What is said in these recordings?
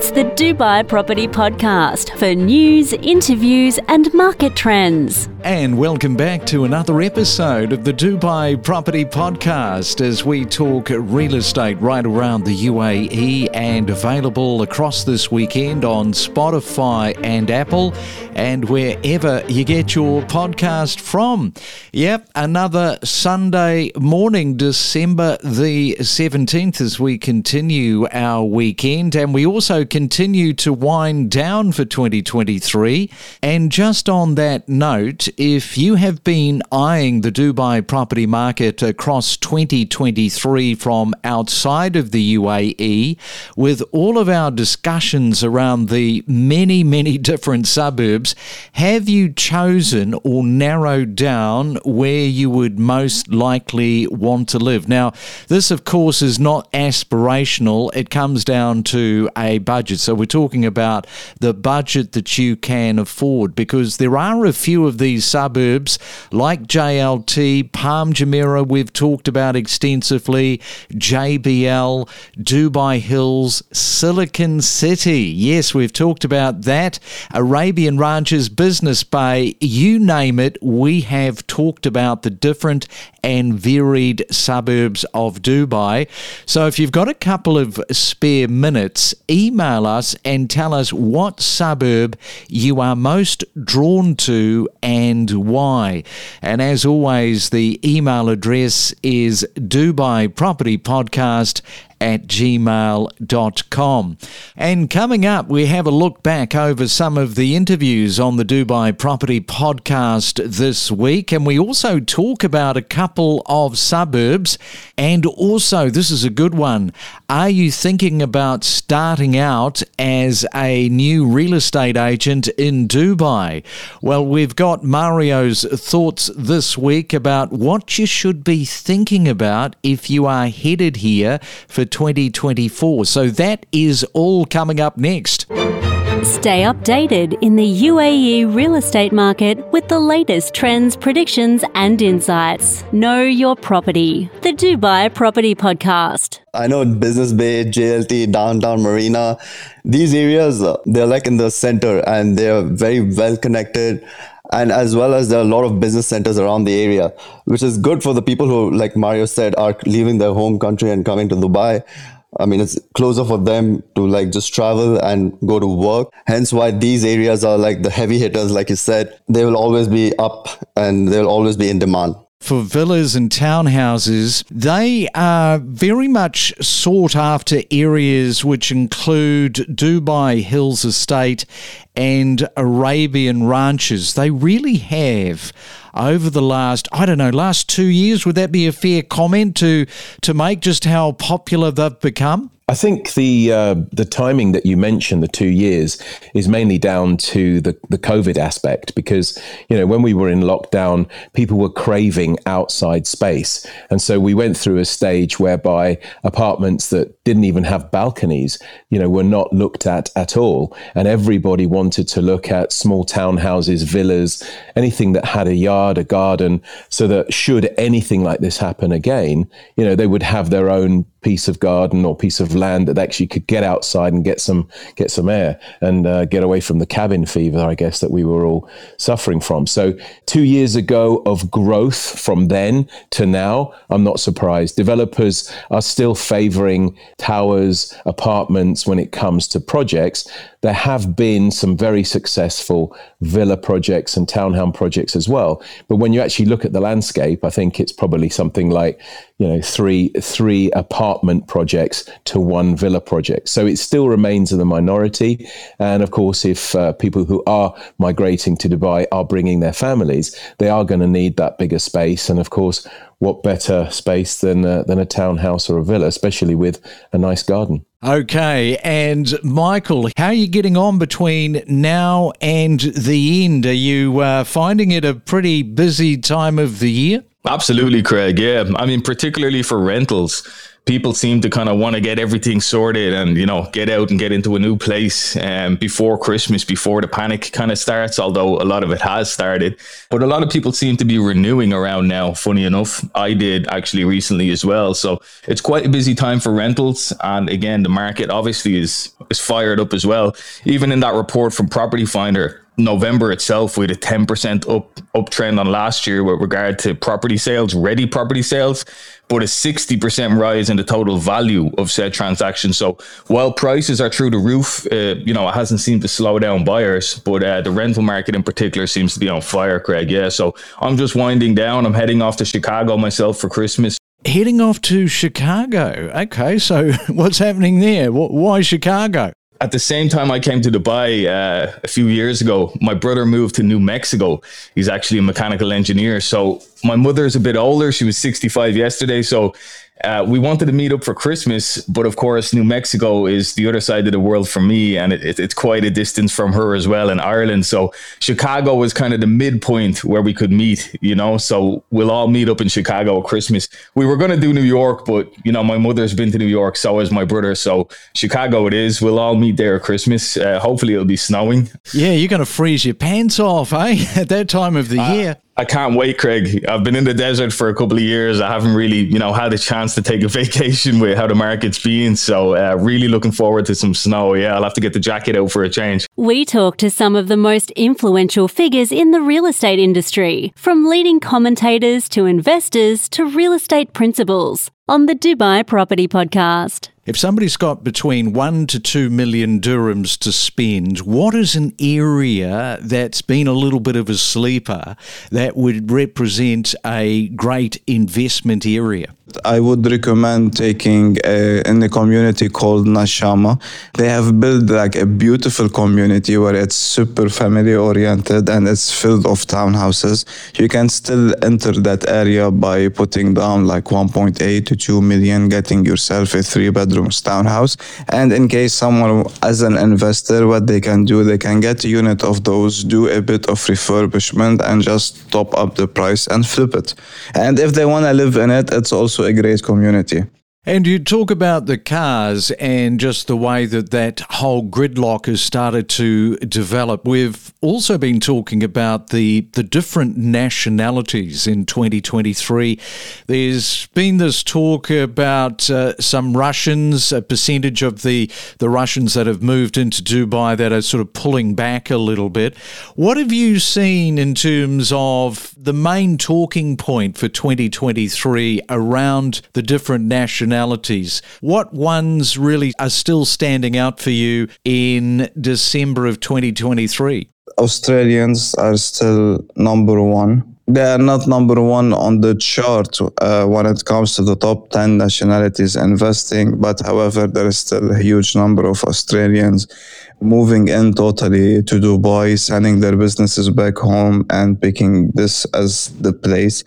It's the Dubai Property Podcast for news, interviews, and market trends. And welcome back to another episode of the Dubai Property Podcast as we talk real estate right around the UAE and available across this weekend on Spotify and Apple and wherever you get your podcast from. Yep, another Sunday morning, December the 17th, as we continue our weekend. And we also continue to wind down for 2023. And just on that note, if you have been eyeing the Dubai property market across 2023 from outside of the UAE, with all of our discussions around the many, many different suburbs, have you chosen or narrowed down where you would most likely want to live? Now, this, of course, is not aspirational, it comes down to a budget. So, we're talking about the budget that you can afford because there are a few of these suburbs like JLT, Palm Jumeirah, we've talked about extensively, JBR, Dubai Hills, Silicon City. Yes, we've talked about that. Arabian Ranches, Business Bay, you name it, we have talked about the different and varied suburbs of Dubai. So if you've got a couple of spare minutes, email us and tell us what suburb you are most drawn to and why. And as always, the email address is Dubai Property Podcast at gmail.com. And coming up, we have a look back over some of the interviews on the Dubai Property Podcast this week. And we also talk about a couple of suburbs. And also, this is a good one. Are you thinking about starting out as a new real estate agent in Dubai? Well, we've got Mario's thoughts this week about what you should be thinking about if you are headed here for 2024. So that is all coming up next. Stay updated in the UAE real estate market with the latest trends, predictions, and insights. Know your property. The Dubai Property Podcast. I know Business Bay, JLT, Downtown Marina, these areas, they're like in the center and they're very well connected and as well as there are a lot of business centers around the area which is good for the people who like mario said are leaving their home country and coming to dubai. I mean it's closer for them to like just travel and go to work. Hence why these areas are like the heavy hitters like you said. They will always be up and they'll always be in demand for villas and townhouses, they are very much sought after areas which include Dubai Hills Estate and Arabian ranches. They really have over the last, I don't know, last two years. Would that be a fair comment to to make just how popular they've become? I think the uh, the timing that you mentioned, the two years, is mainly down to the, the COVID aspect because you know when we were in lockdown, people were craving outside space, and so we went through a stage whereby apartments that didn't even have balconies, you know, were not looked at at all, and everybody wanted to look at small townhouses, villas, anything that had a yard, a garden, so that should anything like this happen again, you know, they would have their own piece of garden or piece of land that actually could get outside and get some get some air and uh, get away from the cabin fever, I guess that we were all suffering from. So two years ago of growth from then to now, I'm not surprised. Developers are still favouring towers, apartments when it comes to projects. There have been some very successful villa projects and townhome projects as well. But when you actually look at the landscape, I think it's probably something like you know three three apartment projects to one villa project so it still remains in the minority and of course if uh, people who are migrating to dubai are bringing their families they are going to need that bigger space and of course what better space than uh, than a townhouse or a villa especially with a nice garden Okay, and Michael, how are you getting on between now and the end? Are you uh, finding it a pretty busy time of the year? Absolutely, Craig. Yeah. I mean, particularly for rentals, people seem to kind of want to get everything sorted and, you know, get out and get into a new place um, before Christmas, before the panic kind of starts, although a lot of it has started. But a lot of people seem to be renewing around now, funny enough. I did actually recently as well. So it's quite a busy time for rentals. And again, the market obviously is, is fired up as well. Even in that report from Property Finder, November itself, we had a 10% up uptrend on last year with regard to property sales, ready property sales, but a 60% rise in the total value of said transactions. So while prices are through the roof, uh, you know, it hasn't seemed to slow down buyers, but uh, the rental market in particular seems to be on fire, Craig. Yeah. So I'm just winding down. I'm heading off to Chicago myself for Christmas. Heading off to Chicago. Okay. So what's happening there? Why Chicago? At the same time I came to Dubai uh, a few years ago, my brother moved to New Mexico. He's actually a mechanical engineer. So my mother is a bit older. She was 65 yesterday. So uh, we wanted to meet up for Christmas, but of course, New Mexico is the other side of the world for me, and it, it, it's quite a distance from her as well in Ireland. So Chicago was kind of the midpoint where we could meet, you know. So we'll all meet up in Chicago at Christmas. We were going to do New York, but you know, my mother's been to New York, so has my brother. So Chicago it is. We'll all meet there at Christmas. Uh, hopefully, it'll be snowing. Yeah, you're going to freeze your pants off, eh? At that time of the uh, year. I can't wait, Craig. I've been in the desert for a couple of years. I haven't really, you know, had a chance to take a vacation with how the market's been. So, uh, really looking forward to some snow. Yeah, I'll have to get the jacket out for a change. We talk to some of the most influential figures in the real estate industry, from leading commentators to investors to real estate principals on the Dubai Property Podcast. If somebody's got between one to two million dirhams to spend, what is an area that's been a little bit of a sleeper that would represent a great investment area? I would recommend taking a, in a community called Nshama. They have built like a beautiful community where it's super family oriented and it's filled of townhouses. You can still enter that area by putting down like 1.8 to 2 million, getting yourself a three bedrooms townhouse. And in case someone, as an investor, what they can do, they can get a unit of those, do a bit of refurbishment and just top up the price and flip it. And if they want to live in it, it's also a great community. And you talk about the cars and just the way that that whole gridlock has started to develop. We've also been talking about the the different nationalities in 2023. There's been this talk about uh, some Russians, a percentage of the the Russians that have moved into Dubai that are sort of pulling back a little bit. What have you seen in terms of the main talking point for 2023 around the different nationalities? nationalities. What ones really are still standing out for you in December of 2023? Australians are still number one. They are not number one on the chart uh, when it comes to the top 10 nationalities investing, but however, there is still a huge number of Australians moving in totally to Dubai, sending their businesses back home and picking this as the place.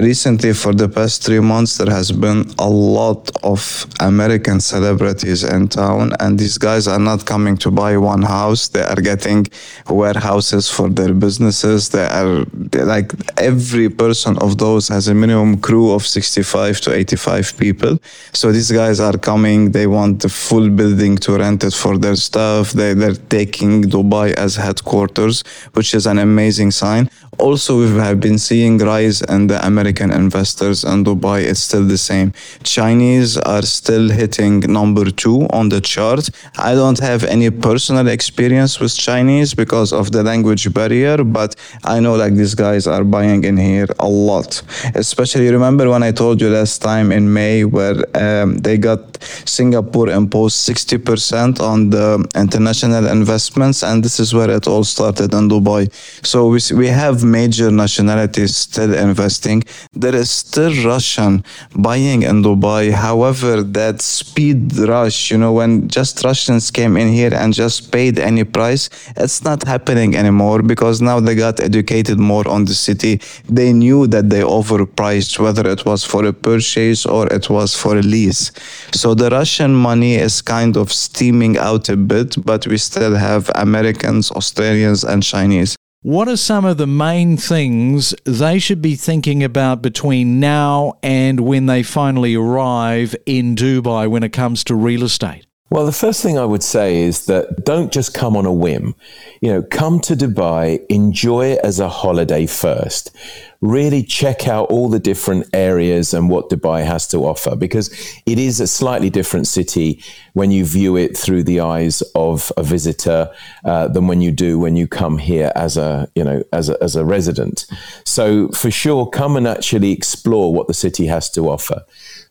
Recently, for the past three months, there has been a lot of American celebrities in town, and these guys are not coming to buy one house. They are getting warehouses for their businesses. They are like every person of those has a minimum crew of 65 to 85 people. So these guys are coming. They want the full building to rent it for their stuff. They they, are taking Dubai as headquarters, which is an amazing sign. Also, we have been seeing rise in the American investors in Dubai. It's still the same. Chinese are still hitting number two on the chart. I don't have any personal experience with Chinese because of the language barrier, but I know like these guys are buying in here a lot. Especially remember when I told you last time in May where um, they got Singapore imposed 60% on the international investments, and this is where it all started in Dubai. So we, we have major nationalities still investing. There is still Russian buying in Dubai. However, that speed rush, you know, when just Russians came in here and just paid any price, it's not happening anymore because now they got educated more on the city. They knew that they overpriced, whether it was for a purchase or it was for a lease. So the Russian money is kind of steaming out a bit, but we still have Americans, Australians, and Chinese. What are some of the main things they should be thinking about between now and when they finally arrive in Dubai when it comes to real estate? Well, the first thing I would say is that don't just come on a whim. You know, come to Dubai, enjoy it as a holiday first. Really check out all the different areas and what Dubai has to offer because it is a slightly different city when you view it through the eyes of a visitor uh, than when you do when you come here as a, you know, as a, as a resident. So for sure, come and actually explore what the city has to offer.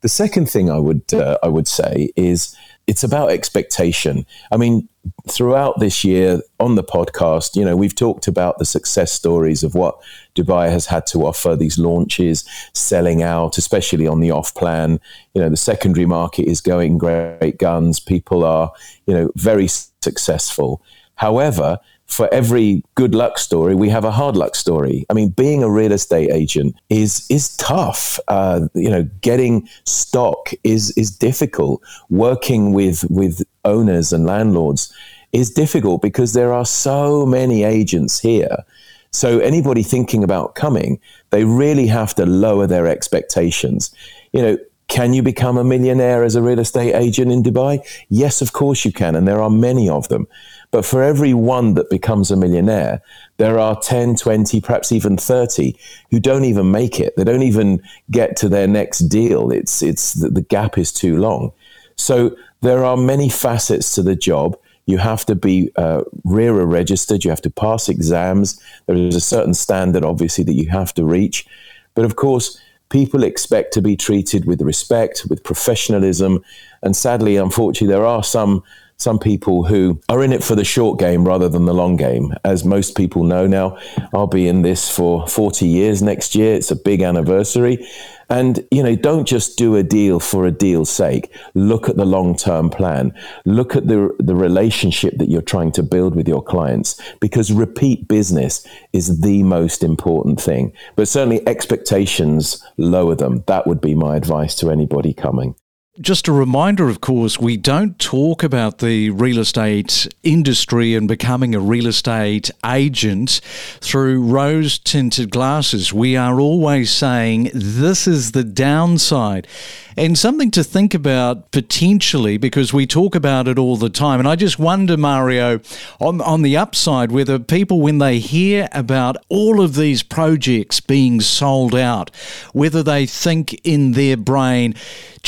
The second thing I would uh, I would say is it's about expectation. I mean, throughout this year on the podcast, you know, we've talked about the success stories of what Dubai has had to offer, these launches, selling out, especially on the off plan. You know, the secondary market is going great guns. People are, you know, very successful. However, for every good luck story, we have a hard luck story. I mean, being a real estate agent is is tough. Uh, you know, getting stock is is difficult. Working with with owners and landlords is difficult because there are so many agents here. So anybody thinking about coming, they really have to lower their expectations. You know, can you become a millionaire as a real estate agent in Dubai? Yes, of course you can, and there are many of them. But for every one that becomes a millionaire, there are 10, 20, perhaps even 30 who don't even make it. They don't even get to their next deal. It's, it's the, gap is too long. So there are many facets to the job. You have to be uh, RERA registered. You have to pass exams. There is a certain standard, obviously, that you have to reach. But of course, people expect to be treated with respect, with professionalism. And sadly, unfortunately, there are some some people who are in it for the short game rather than the long game. As most people know now, I'll be in this for 40 years next year. It's a big anniversary. And, you know, don't just do a deal for a deal's sake. Look at the long term plan. Look at the, the relationship that you're trying to build with your clients because repeat business is the most important thing. But certainly expectations, lower them. That would be my advice to anybody coming. Just a reminder, of course, we don't talk about the real estate industry and becoming a real estate agent through rose tinted glasses. We are always saying this is the downside and something to think about potentially because we talk about it all the time. And I just wonder, Mario, on, on the upside, whether people, when they hear about all of these projects being sold out, whether they think in their brain,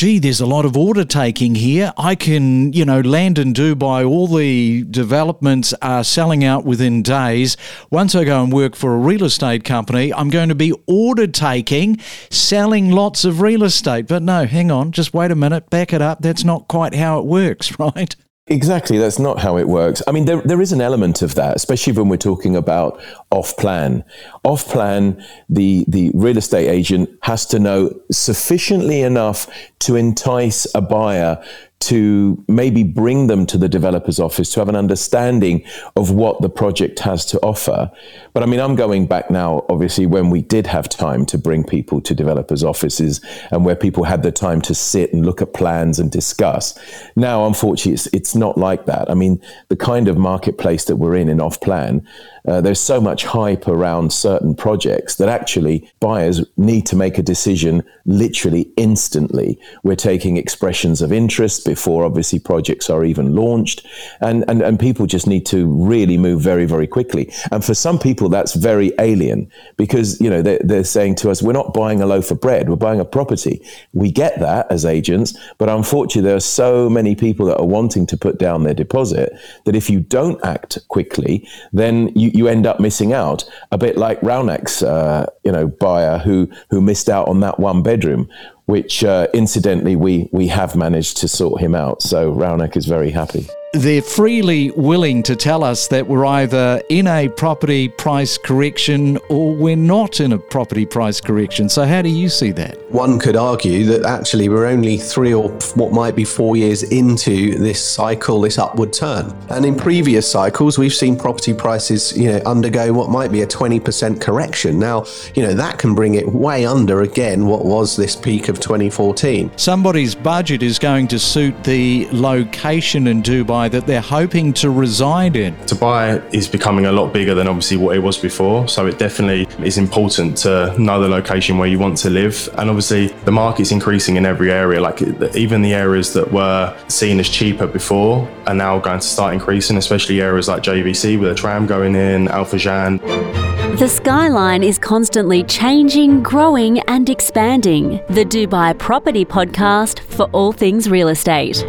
gee, there's a lot of order taking here. I can, you know, land in Dubai. All the developments are selling out within days. Once I go and work for a real estate company, I'm going to be order taking, selling lots of real estate. But no, hang on, just wait a minute, back it up. That's not quite how it works, right? Exactly, that's not how it works. I mean, there, there is an element of that, especially when we're talking about off plan. Off plan, the, the real estate agent has to know sufficiently enough to entice a buyer to maybe bring them to the developer's office to have an understanding of what the project has to offer. But I mean, I'm going back now, obviously, when we did have time to bring people to developers' offices and where people had the time to sit and look at plans and discuss. Now, unfortunately, it's, it's not like that. I mean, the kind of marketplace that we're in in off plan, uh, there's so much hype around certain projects that actually buyers need to make a decision literally instantly. We're taking expressions of interest before obviously projects are even launched, and, and, and people just need to really move very, very quickly. And for some people, that's very alien because, you know, they're, they're saying to us, we're not buying a loaf of bread, we're buying a property. We get that as agents, but unfortunately, there are so many people that are wanting to put down their deposit that if you don't act quickly, then you, you, end up missing out. A bit like Raunaq's, uh, you know, buyer who who missed out on that one bedroom, which uh, incidentally we we have managed to sort him out. So Raunaq is very happy they're freely willing to tell us that we're either in a property price correction or we're not in a property price correction. So, how do you see that? One could argue that actually we're only three or what might be four years into this cycle, this upward turn. And in previous cycles, we've seen property prices, you know, undergo what might be a 20% correction. Now, you know, that can bring it way under again what was this peak of 2014. Somebody's budget is going to suit the location in Dubai Dubai that they're hoping to reside in. Dubai is becoming a lot bigger than obviously what it was before. So it definitely is important to know the location where you want to live. And obviously, the market's increasing in every area. Like even the areas that were seen as cheaper before are now going to start increasing, especially areas like JVC with a tram going in, Al Furjan. The skyline is constantly changing, growing, and expanding. The Dubai Property Podcast for all things real estate.